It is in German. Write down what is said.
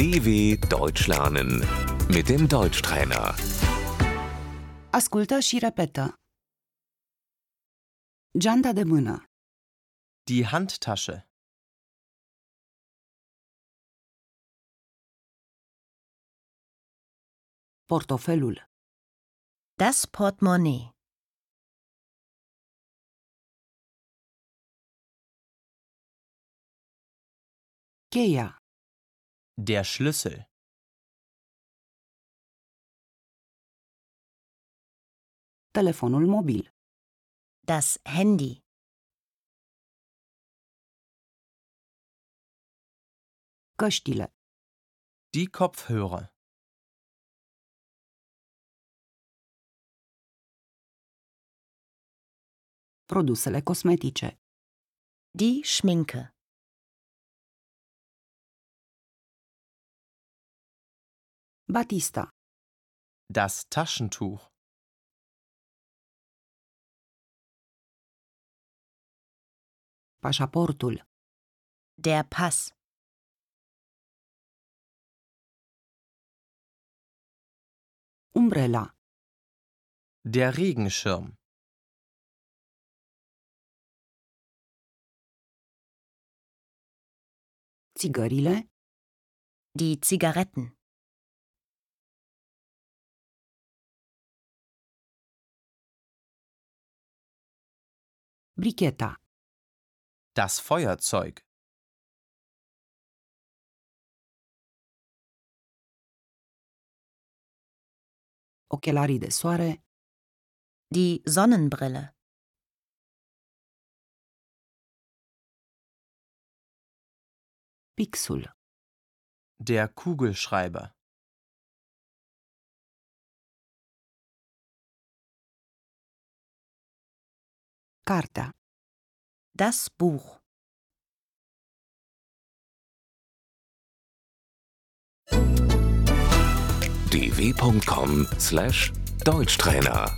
DW Deutsch lernen mit dem Deutschtrainer. Ascultă și repetă. Geanta de mână, Die Handtasche. portofelul, Das Portemonnaie. cheia, Der Schlüssel. telefonul mobil, Das Handy. căștile, Die Kopfhörer. produsele cosmetice, Die Schminke. Batista, Das Taschentuch. pașaportul, Der Pass. umbrela, Der Regenschirm. țigările, Die Zigaretten. Bricheta, Das Feuerzeug. ochelarii de soare, Die Sonnenbrille. pixul, Der Kugelschreiber. Cartea, Das Buch. dw.com/deutschtrainer